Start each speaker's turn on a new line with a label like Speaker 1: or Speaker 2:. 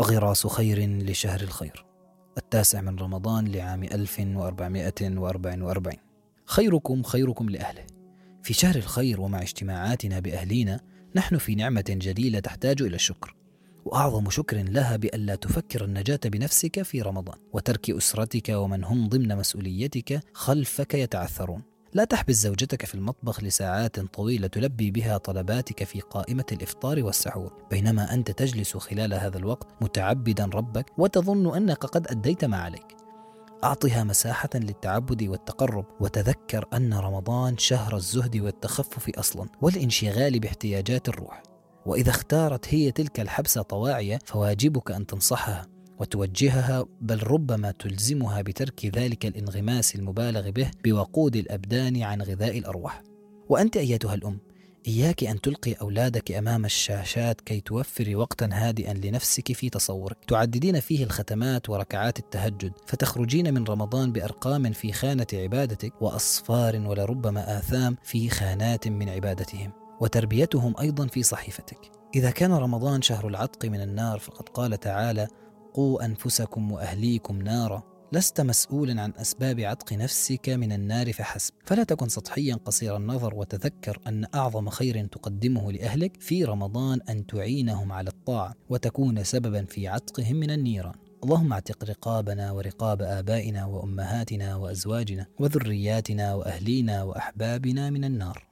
Speaker 1: غراس خير لشهر الخير. التاسع من رمضان لعام 1444 خيركم خيركم لأهله. في شهر الخير ومع اجتماعاتنا بأهلينا نحن في نعمة جليلة تحتاج إلى الشكر. وأعظم شكر لها بألا تفكر النجاة بنفسك في رمضان وترك أسرتك ومن هم ضمن مسؤوليتك خلفك يتعثرون. لا تحبس زوجتك في المطبخ لساعات طويلة تلبي بها طلباتك في قائمة الإفطار والسحور. بينما أنت تجلس خلال هذا الوقت متعبدا ربك وتظن أنك قد أديت ما عليك. أعطها مساحة للتعبد والتقرب وتذكر أن رمضان شهر الزهد والتخفف أصلا والانشغال باحتياجات الروح. وإذا اختارت هي تلك الحبسة طواعية فواجبك أن تنصحها. وتوجهها بل ربما تلزمها بترك ذلك الانغماس المبالغ به بوقود الأبدان عن غذاء الأرواح. وأنت أيتها الأم إياك أن تلقي أولادك أمام الشاشات كي توفري وقتا هادئا لنفسك في تصورك. تعددين فيه الختمات وركعات التهجد فتخرجين من رمضان بأرقام في خانة عبادتك وأصفار ولربما آثام في خانات من عبادتهم. وتربيتهم أيضا في صحيفتك. إذا كان رمضان شهر العتق من النار فقد قال تعالى قوا أنفسكم وأهليكم نارا. لست مسؤولا عن أسباب عتق نفسك من النار فحسب. فلا تكن سطحيا قصير النظر وتذكر أن أعظم خير تقدمه لأهلك في رمضان أن تعينهم على الطاعة وتكون سببا في عتقهم من النيران. اللهم اعتق رقابنا ورقاب آبائنا وأمهاتنا وأزواجنا وذرياتنا وأهلينا وأحبابنا من النار.